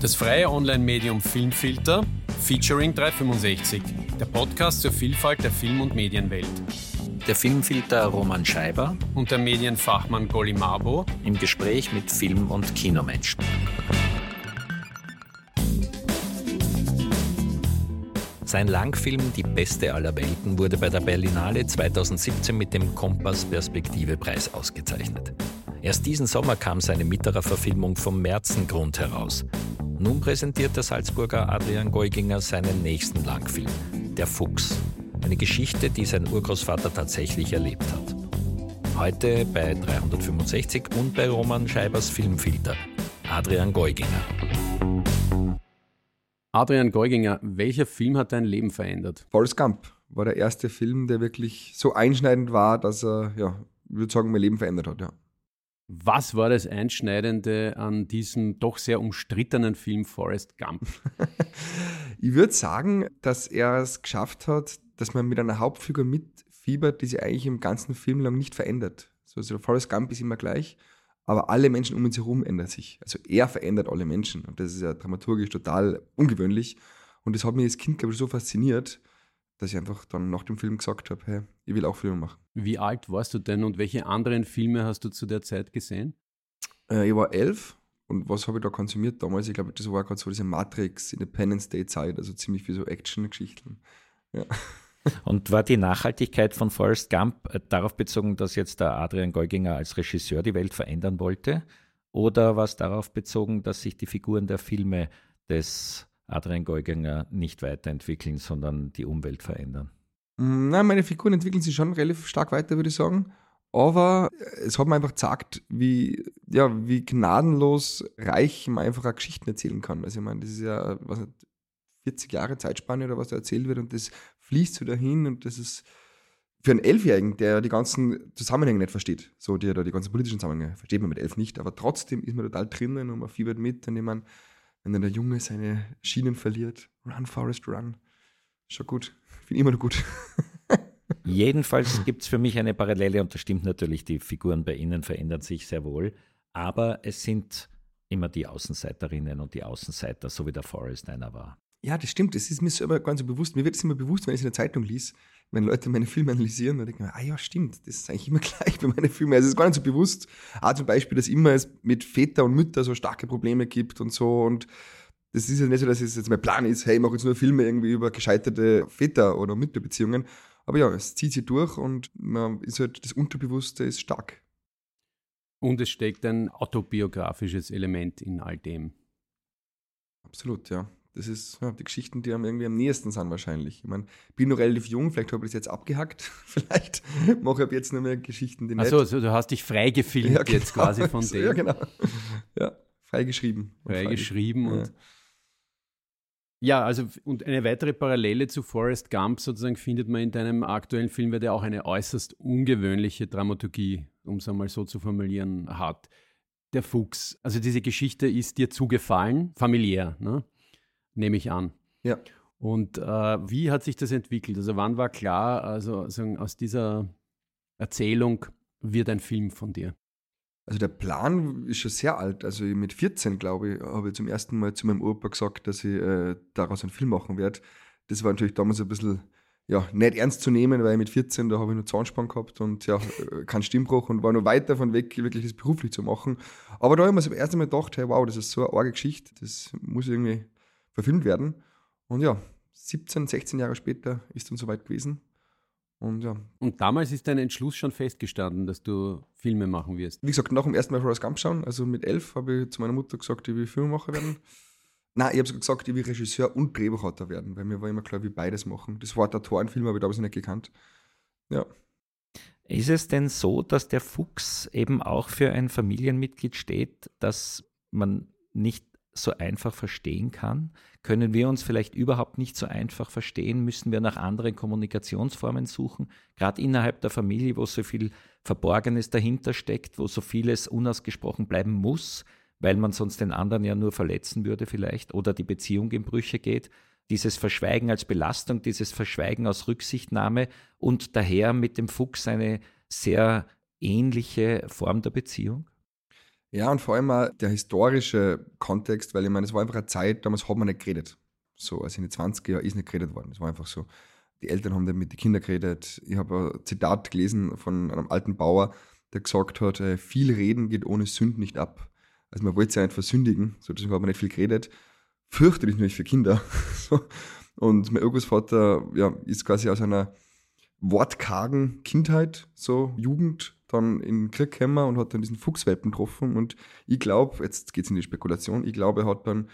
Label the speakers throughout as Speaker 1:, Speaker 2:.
Speaker 1: Das freie Online-Medium Filmfilter, featuring 365, der Podcast zur Vielfalt der Film- und Medienwelt.
Speaker 2: Der Filmfilter Roman Scheiber
Speaker 1: und der Medienfachmann Golly Mabo
Speaker 2: im Gespräch mit Film- und Kinomenschen. Sein Langfilm Die Beste aller Welten wurde bei der Berlinale 2017 mit dem Kompass Perspektive Preis ausgezeichnet. Erst diesen Sommer kam seine mittlere Verfilmung vom Märzengrund heraus. Nun präsentiert der Salzburger Adrian Geuginger seinen nächsten Langfilm, Der Fuchs. Eine Geschichte, die sein Urgroßvater tatsächlich erlebt hat. Heute bei 365 und bei Roman Scheibers Filmfilter. Adrian Geuginger.
Speaker 1: Adrian Geuginger, welcher Film hat dein Leben verändert?
Speaker 3: Forrest Gump war der erste Film, der wirklich so einschneidend war, dass er, ja, ich würde sagen, mein Leben verändert hat, ja.
Speaker 1: Was war das Einschneidende an diesem doch sehr umstrittenen Film Forrest Gump?
Speaker 3: ich würde sagen, dass er es geschafft hat, dass man mit einer Hauptfigur mitfiebert, die sich eigentlich im ganzen Film lang nicht verändert. Also Forrest Gump ist immer gleich, aber alle Menschen um ihn herum ändern sich. Also er verändert alle Menschen und das ist ja dramaturgisch total ungewöhnlich. Und das hat mich als Kind, glaube ich, so fasziniert, dass ich einfach dann nach dem Film gesagt habe, hey, ich will auch Filme machen.
Speaker 1: Wie alt warst du denn und welche anderen Filme hast du zu der Zeit gesehen?
Speaker 3: Äh, ich war elf und was habe ich da konsumiert damals? Ich glaube, das war gerade so diese Matrix, Independence Day Zeit, also ziemlich viel so Action-Geschichten. Ja.
Speaker 2: Und war die Nachhaltigkeit von Forrest Gump äh, darauf bezogen, dass jetzt der Adrian Geuginger als Regisseur die Welt verändern wollte? Oder war es darauf bezogen, dass sich die Figuren der Filme des Adrian Geuginger nicht weiterentwickeln, sondern die Umwelt verändern?
Speaker 3: Mm, nein, meine Figuren entwickeln sich schon relativ stark weiter, würde ich sagen. Aber es hat mir einfach gezeigt, wie, ja, wie gnadenlos reich man einfach auch Geschichten erzählen kann. Also ich meine, das ist ja, was nicht, 40 Jahre Zeitspanne oder was da erzählt wird und das fließt so dahin und das ist für einen Elfjährigen, der die ganzen Zusammenhänge nicht versteht, so die, die ganzen politischen Zusammenhänge, versteht man mit elf nicht, aber trotzdem ist man total drinnen und man fiebert mit, und ich meine, wenn dann der Junge seine Schienen verliert. Run, Forest, run. Schon gut. Finde immer noch gut.
Speaker 2: Jedenfalls gibt es für mich eine Parallele und das stimmt natürlich, die Figuren bei Ihnen verändern sich sehr wohl, aber es sind immer die Außenseiterinnen und die Außenseiter, so wie der Forest einer war.
Speaker 3: Ja, das stimmt. Das ist mir selber ganz so bewusst. Mir wird es immer bewusst, wenn ich es in der Zeitung lies, wenn Leute meine Filme analysieren, dann denke ich mir, ah ja, stimmt, das ist eigentlich immer gleich bei meinen Filmen. Also es ist gar nicht so bewusst. Auch zum Beispiel, dass immer es mit Väter und Mütter so starke Probleme gibt und so. Und das ist ja nicht so, dass es jetzt mein Plan ist, hey, ich mache jetzt nur Filme irgendwie über gescheiterte Väter- oder Mütterbeziehungen. Aber ja, es zieht sich durch und man ist halt, das Unterbewusste ist stark.
Speaker 1: Und es steckt ein autobiografisches Element in all dem.
Speaker 3: Absolut, ja. Das ist ja, die Geschichten, die einem irgendwie am nächsten sind wahrscheinlich. Ich meine, bin noch relativ jung, vielleicht habe ich das jetzt abgehackt. vielleicht mache ich ab jetzt nur mehr Geschichten, die
Speaker 1: Also, also du hast dich freigefilmt ja, genau. jetzt quasi von dem.
Speaker 3: Ja, genau. Ja, freigeschrieben.
Speaker 1: Freigeschrieben frei. und ja, also und eine weitere Parallele zu Forrest Gump sozusagen findet man in deinem aktuellen Film, weil der auch eine äußerst ungewöhnliche Dramaturgie, um es einmal so zu formulieren, hat. Der Fuchs. Also diese Geschichte ist dir zugefallen, familiär, ne? Nehme ich an.
Speaker 3: Ja.
Speaker 1: Und äh, wie hat sich das entwickelt? Also wann war klar, also, also aus dieser Erzählung wird ein Film von dir?
Speaker 3: Also der Plan ist schon sehr alt. Also mit 14, glaube ich, habe ich zum ersten Mal zu meinem Opa gesagt, dass ich äh, daraus einen Film machen werde. Das war natürlich damals ein bisschen ja, nicht ernst zu nehmen, weil mit 14, da habe ich nur Zahnspann gehabt und ja, äh, keinen Stimmbruch und war noch weit davon weg, wirklich das beruflich zu machen. Aber da habe ich mir das erste Mal gedacht, hey, wow, das ist so eine arge Geschichte, das muss irgendwie verfilmt werden. Und ja, 17, 16 Jahre später ist dann soweit gewesen. Und ja.
Speaker 1: Und damals ist dein Entschluss schon festgestanden, dass du Filme machen wirst?
Speaker 3: Wie gesagt, nach dem ersten Mal Forrest Gump schauen, also mit elf, habe ich zu meiner Mutter gesagt, ich will Filmemacher werden. Nein, ich habe sogar gesagt, ich will Regisseur und Drehbuchautor werden, weil mir war immer klar, wie beides machen. Das Wort Autorenfilm habe ich damals nicht gekannt. Ja.
Speaker 2: Ist es denn so, dass der Fuchs eben auch für ein Familienmitglied steht, dass man nicht so einfach verstehen kann? Können wir uns vielleicht überhaupt nicht so einfach verstehen? Müssen wir nach anderen Kommunikationsformen suchen? Gerade innerhalb der Familie, wo so viel Verborgenes dahinter steckt, wo so vieles unausgesprochen bleiben muss, weil man sonst den anderen ja nur verletzen würde vielleicht oder die Beziehung in Brüche geht. Dieses Verschweigen als Belastung, dieses Verschweigen aus Rücksichtnahme und daher mit dem Fuchs eine sehr ähnliche Form der Beziehung?
Speaker 3: Ja, und vor allem auch der historische Kontext, weil ich meine, es war einfach eine Zeit, damals hat man nicht geredet. So, also in den 20er Jahren ist nicht geredet worden. Es war einfach so. Die Eltern haben dann mit den Kindern geredet. Ich habe ein Zitat gelesen von einem alten Bauer, der gesagt hat, äh, viel reden geht ohne Sünd nicht ab. Also man wollte sich nicht versündigen, so deswegen hat man nicht viel geredet. Fürchterlich nämlich für Kinder. Und mein Urgroßvater ja, ist quasi aus einer wortkargen Kindheit, so Jugend, dann in den Krieg gekommen und hat dann diesen Fuchswelpen getroffen. Und ich glaube, jetzt geht es in die Spekulation, ich glaube, er hat dann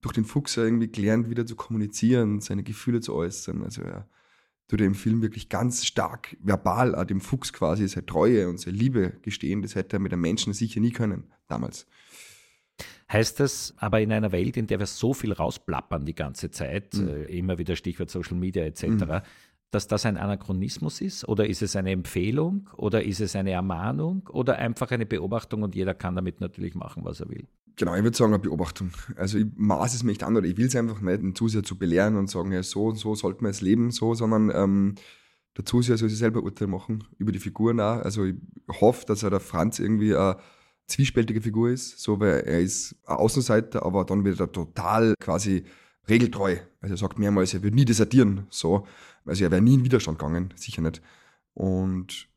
Speaker 3: durch den Fuchs irgendwie gelernt, wieder zu kommunizieren, seine Gefühle zu äußern. Also er tut im Film wirklich ganz stark verbal auch dem Fuchs quasi seine Treue und seine Liebe gestehen. Das hätte er mit einem Menschen sicher nie können damals.
Speaker 2: Heißt das aber in einer Welt, in der wir so viel rausplappern die ganze Zeit, mhm. äh, immer wieder Stichwort Social Media etc., mhm dass das ein Anachronismus ist? Oder ist es eine Empfehlung? Oder ist es eine Ermahnung? Oder einfach eine Beobachtung und jeder kann damit natürlich machen, was er will?
Speaker 3: Genau, ich würde sagen, eine Beobachtung. Also ich maße es mir nicht an oder ich will es einfach nicht, den Zuseher zu belehren und sagen, ja, so und so sollte man es leben, so, sondern ähm, der Zuseher soll sich selber Urteil machen über die Figuren auch. Also ich hoffe, dass er der Franz irgendwie eine zwiespältige Figur ist, so weil er ist ein Außenseiter, aber dann wird er total quasi regeltreu. Also er sagt mehrmals, er wird nie desertieren, so. Also er wäre nie in Widerstand gegangen, sicher nicht. Und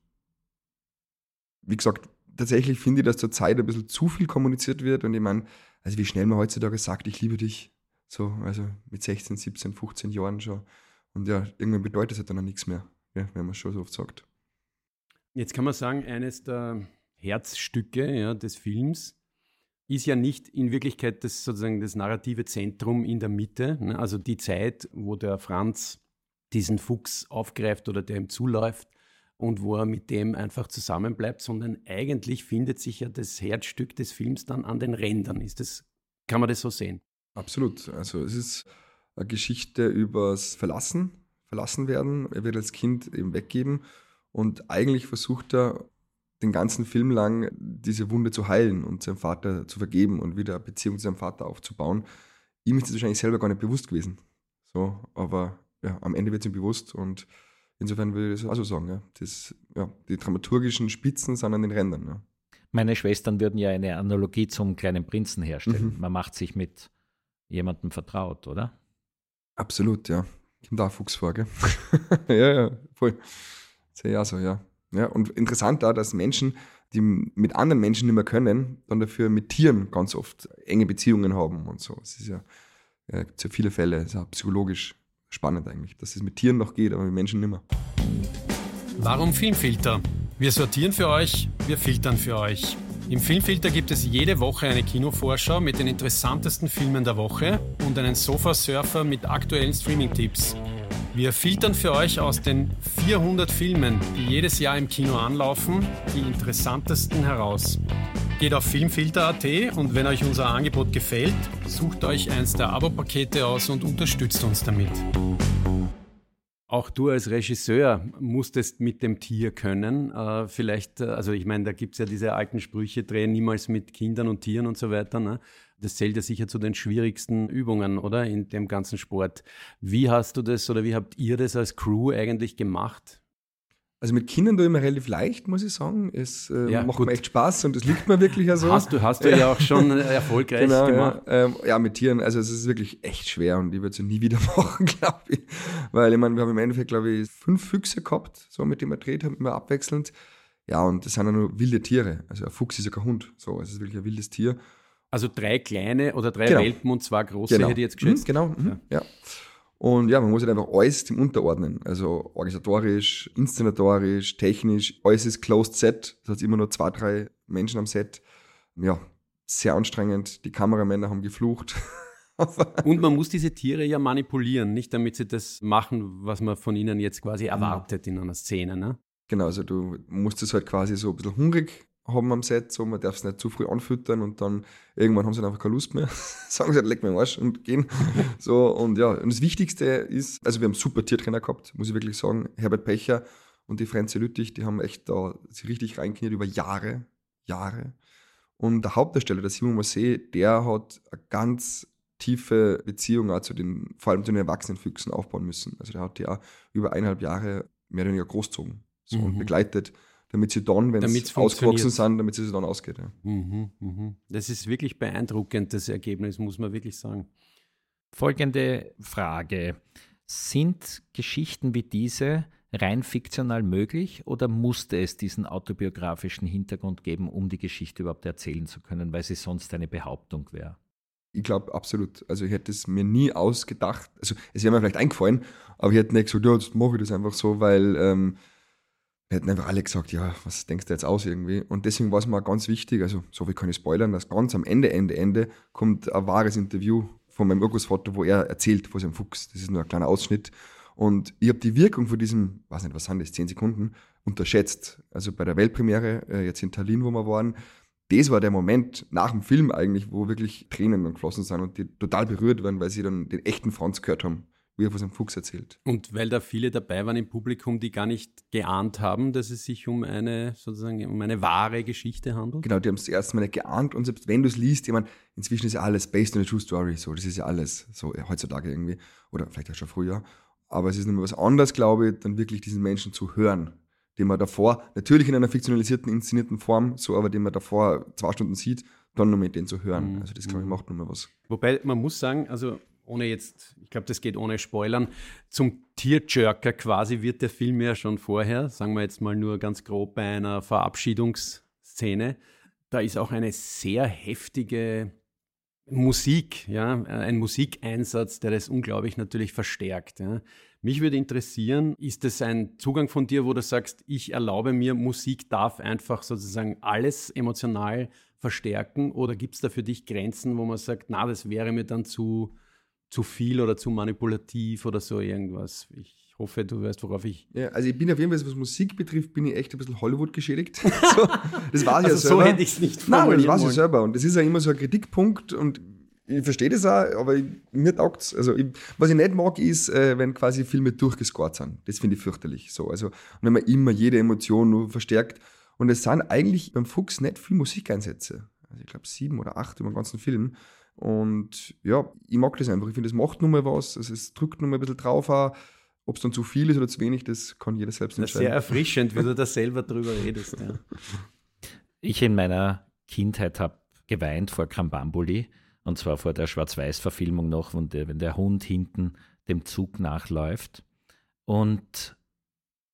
Speaker 3: wie gesagt, tatsächlich finde ich, dass zur Zeit ein bisschen zu viel kommuniziert wird. Und ich meine, also wie schnell man heutzutage sagt, ich liebe dich. So, also mit 16, 17, 15 Jahren schon. Und ja, irgendwann bedeutet es halt dann auch nichts mehr, ja, wenn man es schon so oft sagt.
Speaker 1: Jetzt kann man sagen, eines der Herzstücke ja, des Films ist ja nicht in Wirklichkeit das sozusagen das narrative Zentrum in der Mitte. Ne? Also die Zeit, wo der Franz diesen Fuchs aufgreift oder der ihm zuläuft und wo er mit dem einfach zusammenbleibt, sondern eigentlich findet sich ja das Herzstück des Films dann an den Rändern. Ist das, kann man das so sehen?
Speaker 3: Absolut. Also es ist eine Geschichte übers Verlassen, verlassen werden. Er wird als Kind eben weggeben und eigentlich versucht er den ganzen Film lang diese Wunde zu heilen und seinem Vater zu vergeben und wieder eine Beziehung zu seinem Vater aufzubauen. Ihm ist das wahrscheinlich selber gar nicht bewusst gewesen. So, aber ja, am Ende wird es ihm bewusst und insofern würde ich das also sagen, ja, das, ja, die dramaturgischen Spitzen sind an den Rändern. Ja.
Speaker 2: Meine Schwestern würden ja eine Analogie zum kleinen Prinzen herstellen. Mhm. Man macht sich mit jemandem vertraut, oder?
Speaker 3: Absolut, ja. Kommt auch Fuchs vor, gell? ja, ja, voll. Sehr ja so, ja. Ja. Und interessant da, dass Menschen, die mit anderen Menschen nicht mehr können, dann dafür mit Tieren ganz oft enge Beziehungen haben und so. Es ist ja, ja gibt ja viele Fälle, es ist ja psychologisch spannend eigentlich, dass es mit Tieren noch geht, aber mit Menschen nicht mehr.
Speaker 1: Warum Filmfilter? Wir sortieren für euch, wir filtern für euch. Im Filmfilter gibt es jede Woche eine Kinovorschau mit den interessantesten Filmen der Woche und einen Sofasurfer mit aktuellen Streaming-Tipps. Wir filtern für euch aus den 400 Filmen, die jedes Jahr im Kino anlaufen, die interessantesten heraus. Geht auf filmfilter.at und wenn euch unser Angebot gefällt, sucht euch eins der Abo-Pakete aus und unterstützt uns damit. Auch du als Regisseur musstest mit dem Tier können. Äh, vielleicht, äh, also ich meine, da gibt es ja diese alten Sprüche, drehen niemals mit Kindern und Tieren und so weiter. Ne? Das zählt ja sicher zu den schwierigsten Übungen, oder? In dem ganzen Sport. Wie hast du das oder wie habt ihr das als Crew eigentlich gemacht?
Speaker 3: Also mit Kindern tue ich mir relativ leicht, muss ich sagen. Es äh, ja, macht gut. mir echt Spaß und es liegt mir wirklich ja so.
Speaker 1: Hast du, hast du ja auch schon erfolgreich genau, gemacht.
Speaker 3: Ja. Ähm, ja, mit Tieren, also es ist wirklich echt schwer und ich würde es nie wieder machen, glaube ich. Weil ich meine, wir haben im Endeffekt, glaube ich, fünf Füchse gehabt, so mit denen wir gedreht haben, immer abwechselnd. Ja, und das sind ja nur wilde Tiere. Also ein Fuchs ist ja kein Hund. So, es ist wirklich ein wildes Tier.
Speaker 1: Also drei kleine oder drei genau. Welpen und zwei große,
Speaker 3: genau.
Speaker 1: hätte ich jetzt geschätzt.
Speaker 3: Mhm, genau, mhm. ja. ja. Und ja, man muss halt einfach alles dem unterordnen. Also organisatorisch, inszenatorisch, technisch, alles ist closed set. Das heißt immer nur zwei, drei Menschen am Set. Ja, sehr anstrengend. Die Kameramänner haben geflucht.
Speaker 1: Und man muss diese Tiere ja manipulieren, nicht damit sie das machen, was man von ihnen jetzt quasi erwartet in einer Szene. Ne?
Speaker 3: Genau, also du musst es halt quasi so ein bisschen hungrig haben am Set, so man darf es nicht zu früh anfüttern und dann irgendwann haben sie dann einfach keine Lust mehr. Sagen sie, leck mir den Arsch und gehen. so und ja, und das Wichtigste ist, also wir haben super Tiertrainer gehabt, muss ich wirklich sagen. Herbert Pecher und die Frenze Lüttich, die haben echt da sich richtig reinkniert über Jahre, Jahre. Und der Hauptdarsteller, der Simon Marseille, der hat eine ganz tiefe Beziehung auch zu den, vor allem zu den erwachsenen Füchsen aufbauen müssen. Also der hat die auch über eineinhalb Jahre mehr oder weniger großzogen so, mhm. und begleitet damit sie dann, wenn sie ausgewachsen sind, damit sie dann ausgeht. Ja.
Speaker 1: Mhm, mhm. Das ist wirklich beeindruckend, das Ergebnis, muss man wirklich sagen.
Speaker 2: Folgende Frage. Sind Geschichten wie diese rein fiktional möglich oder musste es diesen autobiografischen Hintergrund geben, um die Geschichte überhaupt erzählen zu können, weil sie sonst eine Behauptung wäre?
Speaker 3: Ich glaube absolut. Also ich hätte es mir nie ausgedacht. Also es wäre mir vielleicht eingefallen, aber ich hätte nicht gesagt, ja, jetzt mache ich das einfach so, weil ähm, hätten einfach alle gesagt, ja, was denkst du jetzt aus irgendwie? Und deswegen war es mir ganz wichtig, also so wie kann ich spoilern, dass ganz am Ende, Ende, Ende kommt ein wahres Interview von meinem Urgroßvater, wo er erzählt von seinem Fuchs. Das ist nur ein kleiner Ausschnitt. Und ich habe die Wirkung von diesem, weiß nicht, was sind das, zehn Sekunden, unterschätzt. Also bei der Weltpremiere, äh, jetzt in Tallinn, wo wir waren, das war der Moment nach dem Film eigentlich, wo wirklich Tränen geflossen sind und die total berührt waren, weil sie dann den echten Franz gehört haben, wie er von seinem Fuchs erzählt.
Speaker 1: Und weil da viele dabei waren im Publikum, die gar nicht geahnt haben, dass es sich um eine sozusagen um eine wahre Geschichte handelt.
Speaker 3: Genau, die haben es das erste Mal nicht geahnt und selbst wenn du es liest, ich meine, inzwischen ist ja alles based on a true story, so, das ist ja alles so ja, heutzutage irgendwie oder vielleicht auch schon früher. Aber es ist nochmal was anderes, glaube ich, dann wirklich diesen Menschen zu hören, den man davor, natürlich in einer fiktionalisierten, inszenierten Form, so aber den man davor zwei Stunden sieht, dann nur mit denen zu hören. Mhm. Also das, glaube ich, mhm. macht nochmal was.
Speaker 1: Wobei man muss sagen, also ohne jetzt, ich glaube, das geht ohne Spoilern, zum Tierjerker quasi wird der Film ja schon vorher, sagen wir jetzt mal nur ganz grob bei einer Verabschiedungsszene. Da ist auch eine sehr heftige Musik, ja, ein Musikeinsatz, der das unglaublich natürlich verstärkt. Ja. Mich würde interessieren, ist das ein Zugang von dir, wo du sagst, ich erlaube mir, Musik darf einfach sozusagen alles emotional verstärken oder gibt es da für dich Grenzen, wo man sagt, na, das wäre mir dann zu, zu viel oder zu manipulativ oder so irgendwas? Ich hoffe, du weißt, worauf ich.
Speaker 3: Ja, also ich bin auf jeden Fall, was Musik betrifft, bin ich echt ein bisschen Hollywood geschädigt. so, das war also ja
Speaker 1: selber. So hätte ich es nicht
Speaker 3: Nein, das war ja selber. Und das ist ja immer so ein Kritikpunkt und ich verstehe das auch, aber ich, mir taugt es. Also, ich, was ich nicht mag, ist, äh, wenn quasi Filme durchgescored sind. Das finde ich fürchterlich. So. Also, wenn man immer jede Emotion nur verstärkt. Und es sind eigentlich beim Fuchs nicht viel Musikeinsätze. Also, ich glaube, sieben oder acht über den ganzen Film. Und ja, ich mag das einfach. Ich finde, es macht nur mal was. Also, es drückt nur mal ein bisschen drauf. Ob es dann zu viel ist oder zu wenig, das kann jeder selbst entscheiden.
Speaker 1: Sehr erfrischend, wie du da selber drüber redest. Ja.
Speaker 2: Ich in meiner Kindheit habe geweint vor Krambambuli und zwar vor der Schwarz-Weiß-Verfilmung noch, wenn der, wenn der Hund hinten dem Zug nachläuft. Und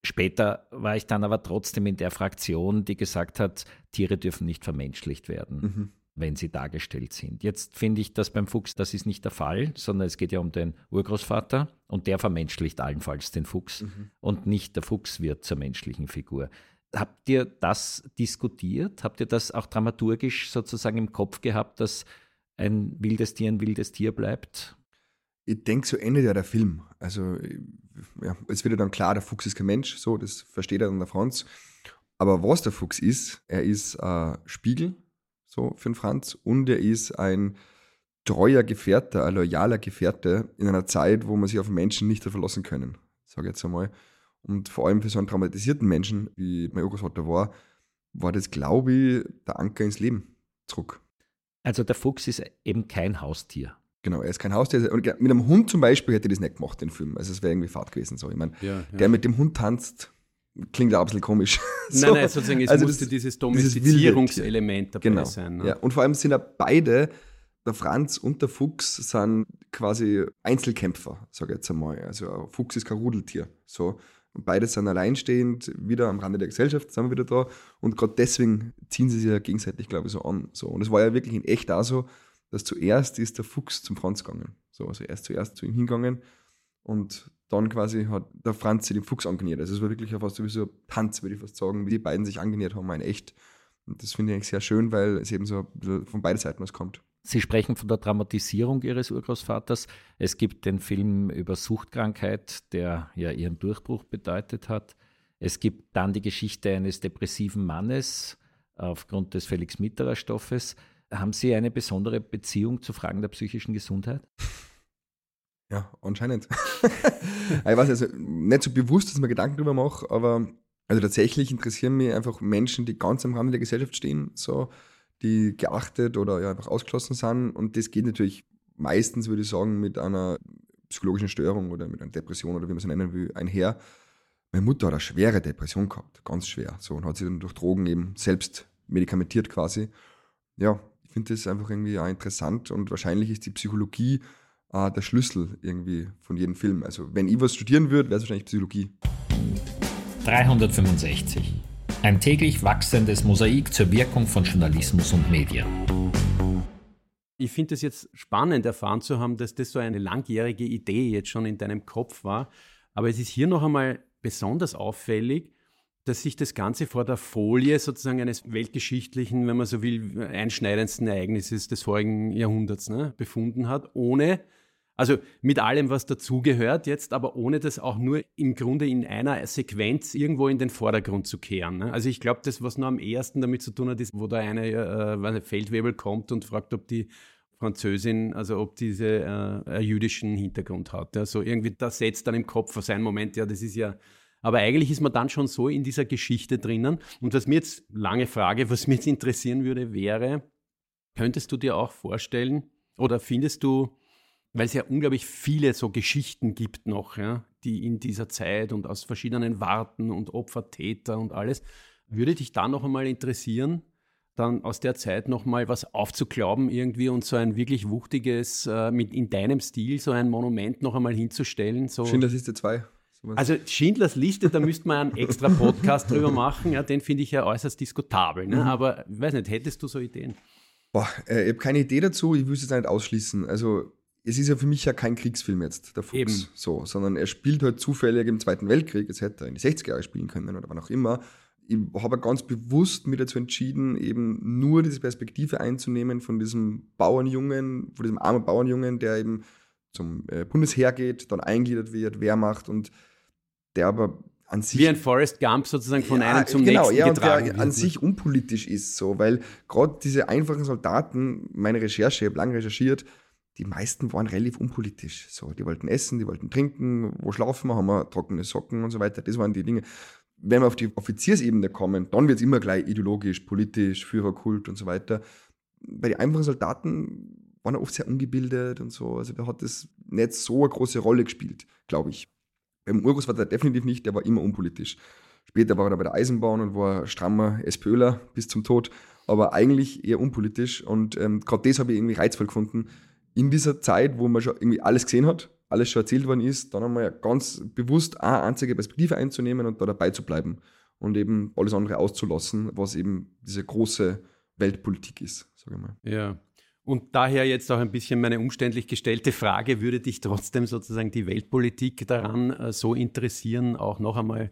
Speaker 2: später war ich dann aber trotzdem in der Fraktion, die gesagt hat, Tiere dürfen nicht vermenschlicht werden. Mhm wenn sie dargestellt sind. Jetzt finde ich, dass beim Fuchs das ist nicht der Fall, sondern es geht ja um den Urgroßvater und der vermenschlicht allenfalls den Fuchs mhm. und nicht der Fuchs wird zur menschlichen Figur. Habt ihr das diskutiert? Habt ihr das auch dramaturgisch sozusagen im Kopf gehabt, dass ein wildes Tier ein wildes Tier bleibt?
Speaker 3: Ich denke, so endet ja der Film. Also, ja, es wird ja dann klar, der Fuchs ist kein Mensch, so, das versteht er dann der Franz. Aber was der Fuchs ist, er ist ein Spiegel, so, für den Franz, und er ist ein treuer Gefährte, ein loyaler Gefährte in einer Zeit, wo man sich auf Menschen nicht verlassen können, sage ich jetzt einmal. Und vor allem für so einen traumatisierten Menschen, wie mein Urgroßvater war, war das, glaube ich, der Anker ins Leben zurück.
Speaker 2: Also der Fuchs ist eben kein Haustier.
Speaker 3: Genau, er ist kein Haustier. Und mit einem Hund zum Beispiel hätte ich das nicht gemacht, den Film. Also es wäre irgendwie Fahrt gewesen. So. Ich meine, ja, ja. der mit dem Hund tanzt, klingt auch ein bisschen komisch.
Speaker 1: so. Nein, nein, sozusagen, es also musste das, dieses Domestizierungselement dabei genau. sein. Ne?
Speaker 3: Ja. Und vor allem sind ja beide, der Franz und der Fuchs, sind quasi Einzelkämpfer, sage ich jetzt einmal. Also ein Fuchs ist kein Rudeltier. So. Und beide sind alleinstehend, wieder am Rande der Gesellschaft, sind wir wieder da. Und gerade deswegen ziehen sie sich ja gegenseitig, glaube ich, so an. So. Und es war ja wirklich in echt auch so, dass zuerst ist der Fuchs zum Franz gegangen. So, also erst zuerst zu ihm hingegangen und dann quasi hat der Franz sich dem Fuchs angenähert. Also es war wirklich fast wie so ein Tanz, würde ich fast sagen, wie die beiden sich angenähert haben, in echt. Und das finde ich eigentlich sehr schön, weil es eben so von beiden Seiten was kommt.
Speaker 2: Sie sprechen von der Dramatisierung Ihres Urgroßvaters. Es gibt den Film über Suchtkrankheit, der ja Ihren Durchbruch bedeutet hat. Es gibt dann die Geschichte eines depressiven Mannes aufgrund des Felix Mitterer Stoffes. Haben Sie eine besondere Beziehung zu Fragen der psychischen Gesundheit?
Speaker 3: Ja, anscheinend. ich weiß also nicht so bewusst, dass ich mir Gedanken darüber mache, aber also tatsächlich interessieren mich einfach Menschen, die ganz am Rande der Gesellschaft stehen, so die geachtet oder ja, einfach ausgeschlossen sind. Und das geht natürlich meistens, würde ich sagen, mit einer psychologischen Störung oder mit einer Depression oder wie man es nennen will, einher. Meine Mutter hat eine schwere Depression gehabt, ganz schwer. So, und hat sich dann durch Drogen eben selbst medikamentiert quasi. Ja, ich finde das einfach irgendwie auch interessant und wahrscheinlich ist die Psychologie äh, der Schlüssel irgendwie von jedem Film. Also, wenn ich was studieren würde, wäre es wahrscheinlich Psychologie.
Speaker 2: 365. Ein täglich wachsendes Mosaik zur Wirkung von Journalismus und Medien.
Speaker 1: Ich finde es jetzt spannend erfahren zu haben, dass das so eine langjährige Idee jetzt schon in deinem Kopf war. Aber es ist hier noch einmal besonders auffällig, dass sich das Ganze vor der Folie sozusagen eines weltgeschichtlichen, wenn man so will, einschneidendsten Ereignisses des vorigen Jahrhunderts ne, befunden hat, ohne, also mit allem, was dazugehört jetzt, aber ohne das auch nur im Grunde in einer Sequenz irgendwo in den Vordergrund zu kehren. Ne? Also ich glaube, das, was nur am ehesten damit zu tun hat, ist, wo da eine, äh, Feldwebel kommt und fragt, ob die Französin, also ob diese äh, jüdischen Hintergrund hat. Also irgendwie, das setzt dann im Kopf seinen Moment, ja, das ist ja aber eigentlich ist man dann schon so in dieser Geschichte drinnen. Und was mir jetzt, lange Frage, was mich jetzt interessieren würde, wäre, könntest du dir auch vorstellen oder findest du, weil es ja unglaublich viele so Geschichten gibt noch, ja, die in dieser Zeit und aus verschiedenen Warten und Opfer, Täter und alles, würde dich da noch einmal interessieren, dann aus der Zeit noch mal was aufzuklauben irgendwie und so ein wirklich wuchtiges, äh, mit in deinem Stil, so ein Monument noch einmal hinzustellen? So.
Speaker 3: Ist der zwei.
Speaker 1: Also Schindlers Liste, da müsste man einen extra Podcast drüber machen. Ja, den finde ich ja äußerst diskutabel. Ne? Mhm. Aber ich weiß nicht, hättest du so Ideen?
Speaker 3: Boah, äh, ich habe keine Idee dazu, ich wüsste es nicht ausschließen. Also es ist ja für mich ja kein Kriegsfilm jetzt, der Fuchs. Eben. So, sondern er spielt halt zufällig im Zweiten Weltkrieg. Jetzt hätte er in die 60er Jahre spielen können oder wann auch immer. Ich habe ganz bewusst mich dazu entschieden, eben nur diese Perspektive einzunehmen von diesem Bauernjungen, von diesem armen Bauernjungen, der eben zum äh, Bundesheer geht, dann eingliedert wird, Wehrmacht und der aber an sich.
Speaker 1: Wie ein Forrest Gump sozusagen von ja, einem zum
Speaker 3: genau,
Speaker 1: nächsten
Speaker 3: ja, getragen der an sich unpolitisch ist, so, weil gerade diese einfachen Soldaten, meine Recherche, ich habe lange recherchiert, die meisten waren relativ unpolitisch. So, die wollten essen, die wollten trinken, wo schlafen wir, haben wir trockene Socken und so weiter. Das waren die Dinge. Wenn wir auf die Offiziersebene kommen, dann wird es immer gleich ideologisch, politisch, Führerkult und so weiter. Bei den einfachen Soldaten waren oft sehr ungebildet und so. Also da hat das nicht so eine große Rolle gespielt, glaube ich. Beim Urgroßvater definitiv nicht, der war immer unpolitisch. Später war er bei der Eisenbahn und war strammer SPÖler bis zum Tod, aber eigentlich eher unpolitisch. Und ähm, gerade das habe ich irgendwie reizvoll gefunden. In dieser Zeit, wo man schon irgendwie alles gesehen hat, alles schon erzählt worden ist, dann einmal ganz bewusst eine einzige Perspektive einzunehmen und da dabei zu bleiben und eben alles andere auszulassen, was eben diese große Weltpolitik ist, sage ich mal.
Speaker 1: Ja, und daher jetzt auch ein bisschen meine umständlich gestellte Frage, würde dich trotzdem sozusagen die Weltpolitik daran äh, so interessieren, auch noch einmal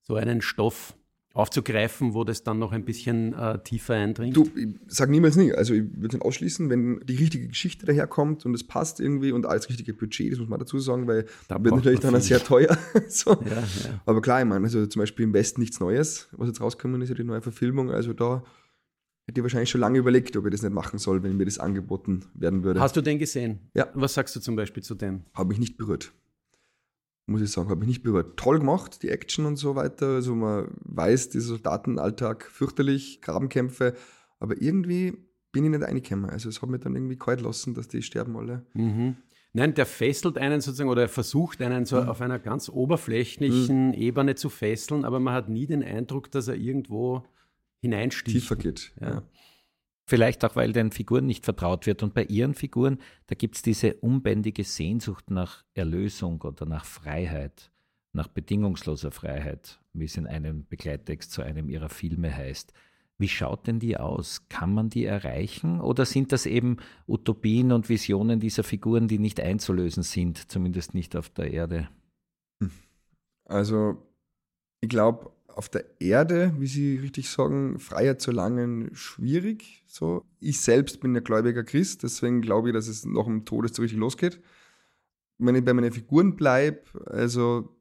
Speaker 1: so einen Stoff aufzugreifen, wo das dann noch ein bisschen äh, tiefer eindringt?
Speaker 3: Du, ich sage niemals nie. Also ich würde nicht ausschließen, wenn die richtige Geschichte daherkommt und es passt irgendwie und alles richtige Budget, das muss man dazu sagen, weil da wird natürlich dann sehr teuer. so. ja, ja. Aber klar, ich meine, also zum Beispiel im Westen nichts Neues, was jetzt rausgekommen ist, ja die neue Verfilmung, also da hätte ich wahrscheinlich schon lange überlegt, ob ich das nicht machen soll, wenn mir das angeboten werden würde.
Speaker 1: Hast du den gesehen?
Speaker 3: Ja.
Speaker 1: Was sagst du zum Beispiel zu dem?
Speaker 3: Habe mich nicht berührt. Muss ich sagen, habe mich nicht berührt. Toll gemacht, die Action und so weiter. Also man weiß, dieser Soldatenalltag fürchterlich, Grabenkämpfe, aber irgendwie bin ich nicht reingekommen. Also es hat mich dann irgendwie kalt lassen, dass die sterben alle.
Speaker 1: Mhm. Nein, der fesselt einen sozusagen oder er versucht einen so mhm. auf einer ganz oberflächlichen mhm. Ebene zu fesseln, aber man hat nie den Eindruck, dass er irgendwo hineinsticht.
Speaker 3: Tiefer geht. Ja. ja.
Speaker 2: Vielleicht auch, weil den Figuren nicht vertraut wird. Und bei ihren Figuren, da gibt es diese unbändige Sehnsucht nach Erlösung oder nach Freiheit, nach bedingungsloser Freiheit, wie es in einem Begleittext zu einem ihrer Filme heißt. Wie schaut denn die aus? Kann man die erreichen? Oder sind das eben Utopien und Visionen dieser Figuren, die nicht einzulösen sind, zumindest nicht auf der Erde?
Speaker 3: Also, ich glaube, auf der Erde, wie Sie richtig sagen, Freiheit zu erlangen, schwierig. So. Ich selbst bin ja gläubiger Christ, deswegen glaube ich, dass es nach dem Tod so richtig losgeht. Wenn ich bei meinen Figuren bleibe, also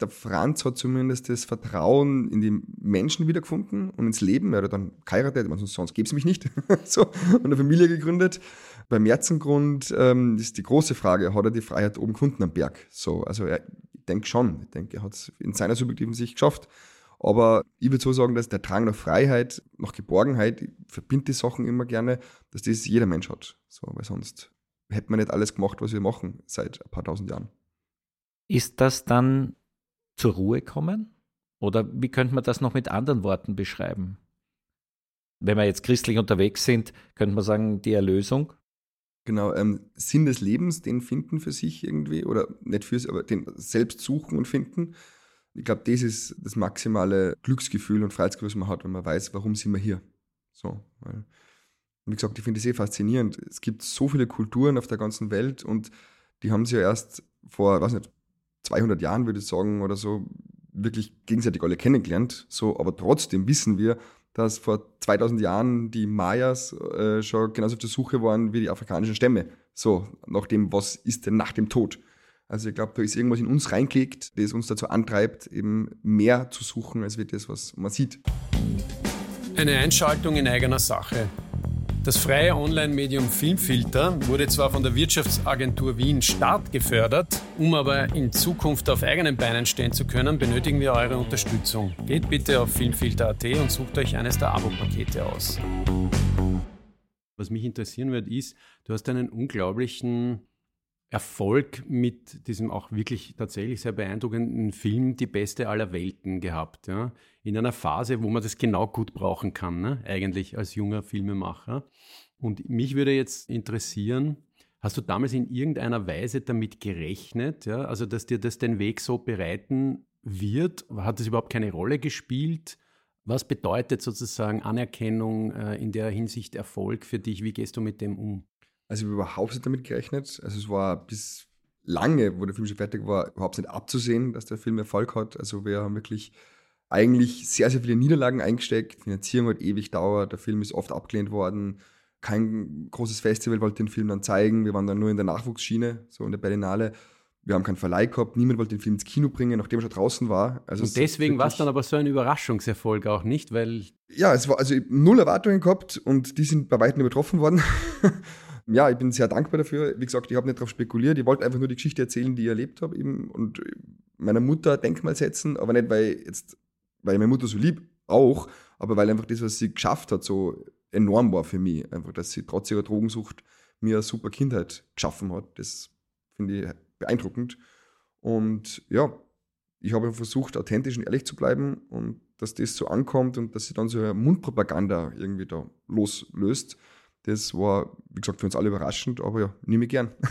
Speaker 3: der Franz hat zumindest das Vertrauen in die Menschen wiedergefunden und ins Leben. Er hat dann geheiratet, sonst, sonst gäbe es mich nicht. so, und eine Familie gegründet. Beim Merzengrund ähm, ist die große Frage, hat er die Freiheit oben gefunden am Berg? So, also er, ich denke schon. Ich denke, er hat es in seiner subjektiven Sicht geschafft. Aber ich würde so sagen, dass der Drang nach Freiheit, nach Geborgenheit, ich verbinde die Sachen immer gerne, dass das jeder Mensch hat. So, weil sonst hätte man nicht alles gemacht, was wir machen seit ein paar tausend Jahren.
Speaker 2: Ist das dann zur Ruhe kommen? Oder wie könnte man das noch mit anderen Worten beschreiben? Wenn wir jetzt christlich unterwegs sind, könnte man sagen, die Erlösung?
Speaker 3: Genau, ähm, Sinn des Lebens, den finden für sich irgendwie, oder nicht für sich, aber den selbst suchen und finden. Ich glaube, das ist das maximale Glücksgefühl und Freiheitsgefühl, was man hat, wenn man weiß, warum sind wir hier. So, weil, wie gesagt, ich finde das sehr faszinierend. Es gibt so viele Kulturen auf der ganzen Welt und die haben sich ja erst vor, weiß nicht, 200 Jahren, würde ich sagen, oder so, wirklich gegenseitig alle kennengelernt. So, aber trotzdem wissen wir, dass vor 2000 Jahren die Mayas äh, schon genauso auf der Suche waren wie die afrikanischen Stämme. So, nach dem, was ist denn nach dem Tod? Also ich glaube, da ist irgendwas in uns reingelegt, das uns dazu antreibt, eben mehr zu suchen, als wir das, was man sieht.
Speaker 1: Eine Einschaltung in eigener Sache. Das freie Online-Medium Filmfilter wurde zwar von der Wirtschaftsagentur Wien Start gefördert, um aber in Zukunft auf eigenen Beinen stehen zu können, benötigen wir eure Unterstützung. Geht bitte auf filmfilter.at und sucht euch eines der Abo-Pakete aus. Was mich interessieren wird, ist, du hast einen unglaublichen Erfolg mit diesem auch wirklich tatsächlich sehr beeindruckenden Film Die beste aller Welten gehabt. Ja? In einer Phase, wo man das genau gut brauchen kann, ne? eigentlich als junger Filmemacher. Und mich würde jetzt interessieren, hast du damals in irgendeiner Weise damit gerechnet, ja? also dass dir das den Weg so bereiten wird? Hat das überhaupt keine Rolle gespielt? Was bedeutet sozusagen Anerkennung äh, in der Hinsicht Erfolg für dich? Wie gehst du mit dem um?
Speaker 3: Also ich habe überhaupt nicht damit gerechnet. Also es war bis lange, wo der Film schon fertig war, überhaupt nicht abzusehen, dass der Film Erfolg hat. Also wir haben wirklich eigentlich sehr, sehr viele Niederlagen eingesteckt. Die Finanzierung hat ewig dauert. Der Film ist oft abgelehnt worden. Kein großes Festival wollte den Film dann zeigen. Wir waren dann nur in der Nachwuchsschiene, so in der Berlinale. Wir haben keinen Verleih gehabt, niemand wollte den Film ins Kino bringen, nachdem er schon draußen war.
Speaker 1: Also und deswegen war es dann aber so ein Überraschungserfolg auch nicht, weil.
Speaker 3: Ja, es war also null Erwartungen gehabt und die sind bei weitem übertroffen worden. ja, ich bin sehr dankbar dafür. Wie gesagt, ich habe nicht darauf spekuliert. Ich wollte einfach nur die Geschichte erzählen, die ich erlebt habe eben und meiner Mutter Denkmal setzen, aber nicht, weil jetzt, weil ich meine Mutter so lieb, auch, aber weil einfach das, was sie geschafft hat, so enorm war für mich. Einfach, dass sie trotz ihrer Drogensucht mir eine super Kindheit geschaffen hat. Das finde ich beeindruckend. Und ja, ich habe versucht, authentisch und ehrlich zu bleiben und dass das so ankommt und dass sie dann so eine Mundpropaganda irgendwie da loslöst. Das war, wie gesagt, für uns alle überraschend, aber ja, nehme ich gern.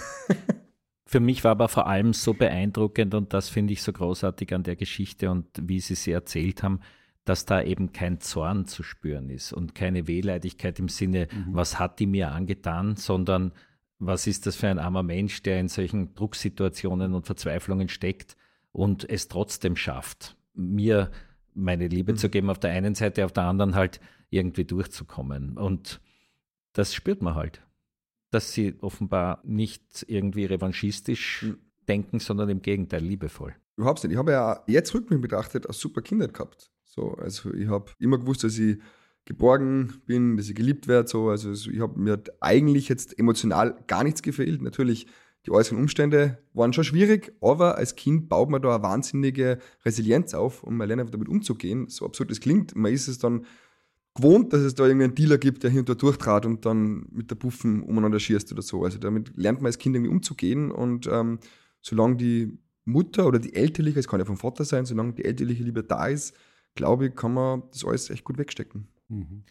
Speaker 2: Für mich war aber vor allem so beeindruckend und das finde ich so großartig an der Geschichte und wie Sie sie erzählt haben, dass da eben kein Zorn zu spüren ist und keine Wehleidigkeit im Sinne, mhm. was hat die mir angetan, sondern was ist das für ein armer Mensch, der in solchen Drucksituationen und Verzweiflungen steckt und es trotzdem schafft, mir meine Liebe mhm. zu geben auf der einen Seite, auf der anderen halt irgendwie durchzukommen. Und das spürt man halt, dass sie offenbar nicht irgendwie revanchistisch mhm. denken, sondern im Gegenteil liebevoll.
Speaker 3: Überhaupt nicht. Ich habe ja jetzt rückblickend betrachtet als super Kindheit gehabt. So, also ich habe immer gewusst, dass ich geborgen bin, dass ich geliebt werde. So. Also ich habe mir eigentlich jetzt emotional gar nichts gefehlt. Natürlich, die äußeren Umstände waren schon schwierig, aber als Kind baut man da eine wahnsinnige Resilienz auf und man lernt einfach damit umzugehen. So absurd es klingt, man ist es dann gewohnt, dass es da irgendeinen Dealer gibt, der hier und da durchtrat und dann mit der Puffen umeinander schießt oder so. Also damit lernt man als Kind irgendwie umzugehen und ähm, solange die Mutter oder die elterliche, es kann ja vom Vater sein, solange die elterliche Liebe da ist, glaube ich, kann man das alles echt gut wegstecken.
Speaker 2: Mhm.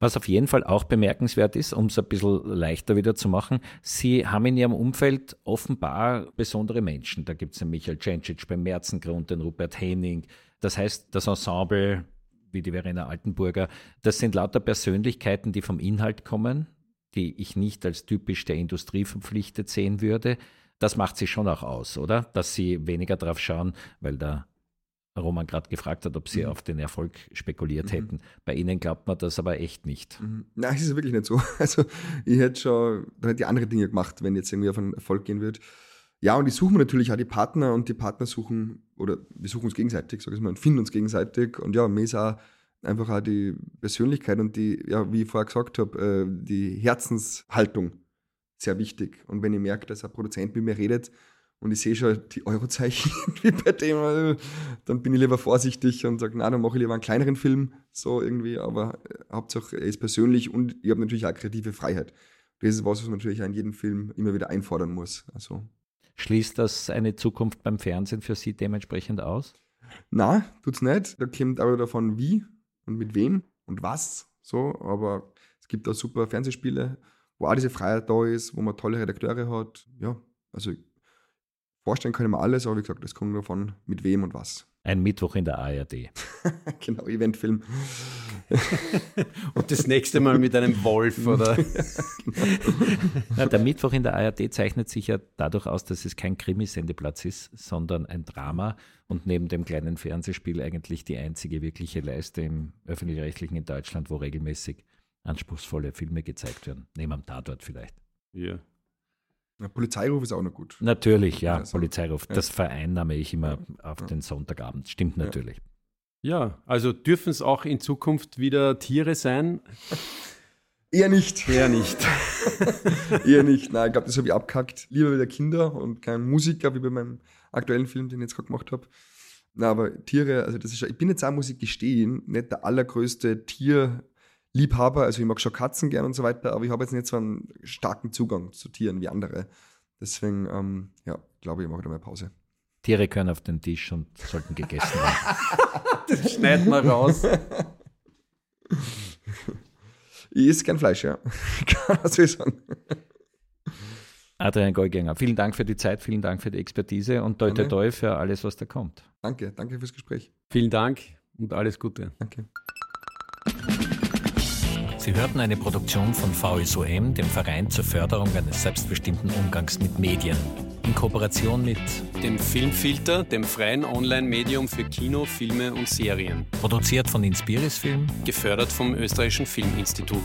Speaker 2: Was auf jeden Fall auch bemerkenswert ist, um es ein bisschen leichter wieder zu machen, Sie haben in Ihrem Umfeld offenbar besondere Menschen. Da gibt es den Michael Cencic beim Merzengrund, den Rupert Henning. Das heißt, das Ensemble, wie die Verena Altenburger, das sind lauter Persönlichkeiten, die vom Inhalt kommen, die ich nicht als typisch der Industrie verpflichtet sehen würde. Das macht sich schon auch aus, oder? Dass Sie weniger darauf schauen, weil da Roman gerade gefragt hat, ob sie mhm. auf den Erfolg spekuliert mhm. hätten. Bei Ihnen glaubt man das aber echt nicht.
Speaker 3: Mhm. Nein, es ist wirklich nicht so. Also ich hätte schon, dann hätte ich andere Dinge gemacht, wenn jetzt irgendwie auf einen Erfolg gehen würde. Ja, und ich suche mir natürlich auch die Partner und die Partner suchen, oder wir suchen uns gegenseitig, sag ich mal, und finden uns gegenseitig. Und ja, mir ist auch einfach auch die Persönlichkeit und die, ja, wie ich vorher gesagt habe, äh, die Herzenshaltung sehr wichtig. Und wenn ich merke, dass ein Produzent mit mir redet, und ich sehe schon die Eurozeichen irgendwie bei dem, dann bin ich lieber vorsichtig und sage, na, dann mache ich lieber einen kleineren Film, so irgendwie, aber äh, Hauptsache er ist persönlich und ich habe natürlich auch kreative Freiheit. Das ist was, was man natürlich in jedem Film immer wieder einfordern muss. Also.
Speaker 2: Schließt das eine Zukunft beim Fernsehen für Sie dementsprechend aus?
Speaker 3: Na, tut's nicht. Da kommt aber davon wie und mit wem und was. So, aber es gibt auch super Fernsehspiele, wo auch diese Freiheit da ist, wo man tolle Redakteure hat. Ja, also vorstellen können wir alles, aber wie gesagt, das kommt davon, mit wem und was.
Speaker 2: Ein Mittwoch in der ARD.
Speaker 3: genau, Eventfilm.
Speaker 1: und das nächste Mal mit einem Wolf, oder?
Speaker 2: Na, der Mittwoch in der ARD zeichnet sich ja dadurch aus, dass es kein Krimisendeplatz ist, sondern ein Drama und neben dem kleinen Fernsehspiel eigentlich die einzige wirkliche Leiste im öffentlich-rechtlichen in Deutschland, wo regelmäßig anspruchsvolle Filme gezeigt werden. Neben am Tatort vielleicht.
Speaker 1: Ja.
Speaker 3: Ja, Polizeiruf ist auch noch gut.
Speaker 2: Natürlich, ja, also, Polizeiruf. Ja. Das vereinnahme ich immer auf ja. den Sonntagabend. Stimmt natürlich.
Speaker 1: Ja, also dürfen es auch in Zukunft wieder Tiere sein?
Speaker 3: Eher nicht.
Speaker 1: Eher nicht.
Speaker 3: Eher nicht. Nein, ich glaube, das habe ich abkackt. Lieber wieder Kinder und kein Musiker, wie bei meinem aktuellen Film, den ich jetzt gerade gemacht habe. Na, aber Tiere, also das ist ich bin jetzt auch, muss ich gestehen, nicht der allergrößte Tier- Liebhaber, also ich mag schon Katzen gern und so weiter, aber ich habe jetzt nicht so einen starken Zugang zu Tieren wie andere. Deswegen, ähm, ja, glaube ich, ich mache da mal Pause.
Speaker 2: Tiere können auf den Tisch und sollten gegessen werden.
Speaker 1: das schneiden wir raus.
Speaker 3: ich esse gern Fleisch, ja. Kann man so sagen.
Speaker 2: Adrian Goldgänger, vielen Dank für die Zeit, vielen Dank für die Expertise und toi toi toi für alles, was da kommt.
Speaker 3: Danke, danke fürs Gespräch.
Speaker 1: Vielen Dank und alles Gute.
Speaker 3: Danke.
Speaker 2: Sie hörten eine Produktion von VSOM, dem Verein zur Förderung eines selbstbestimmten Umgangs mit Medien. In Kooperation mit
Speaker 1: dem Filmfilter, dem freien Online-Medium für Kino, Filme und Serien.
Speaker 2: Produziert von Inspiris Film.
Speaker 1: Gefördert vom Österreichischen Filminstitut.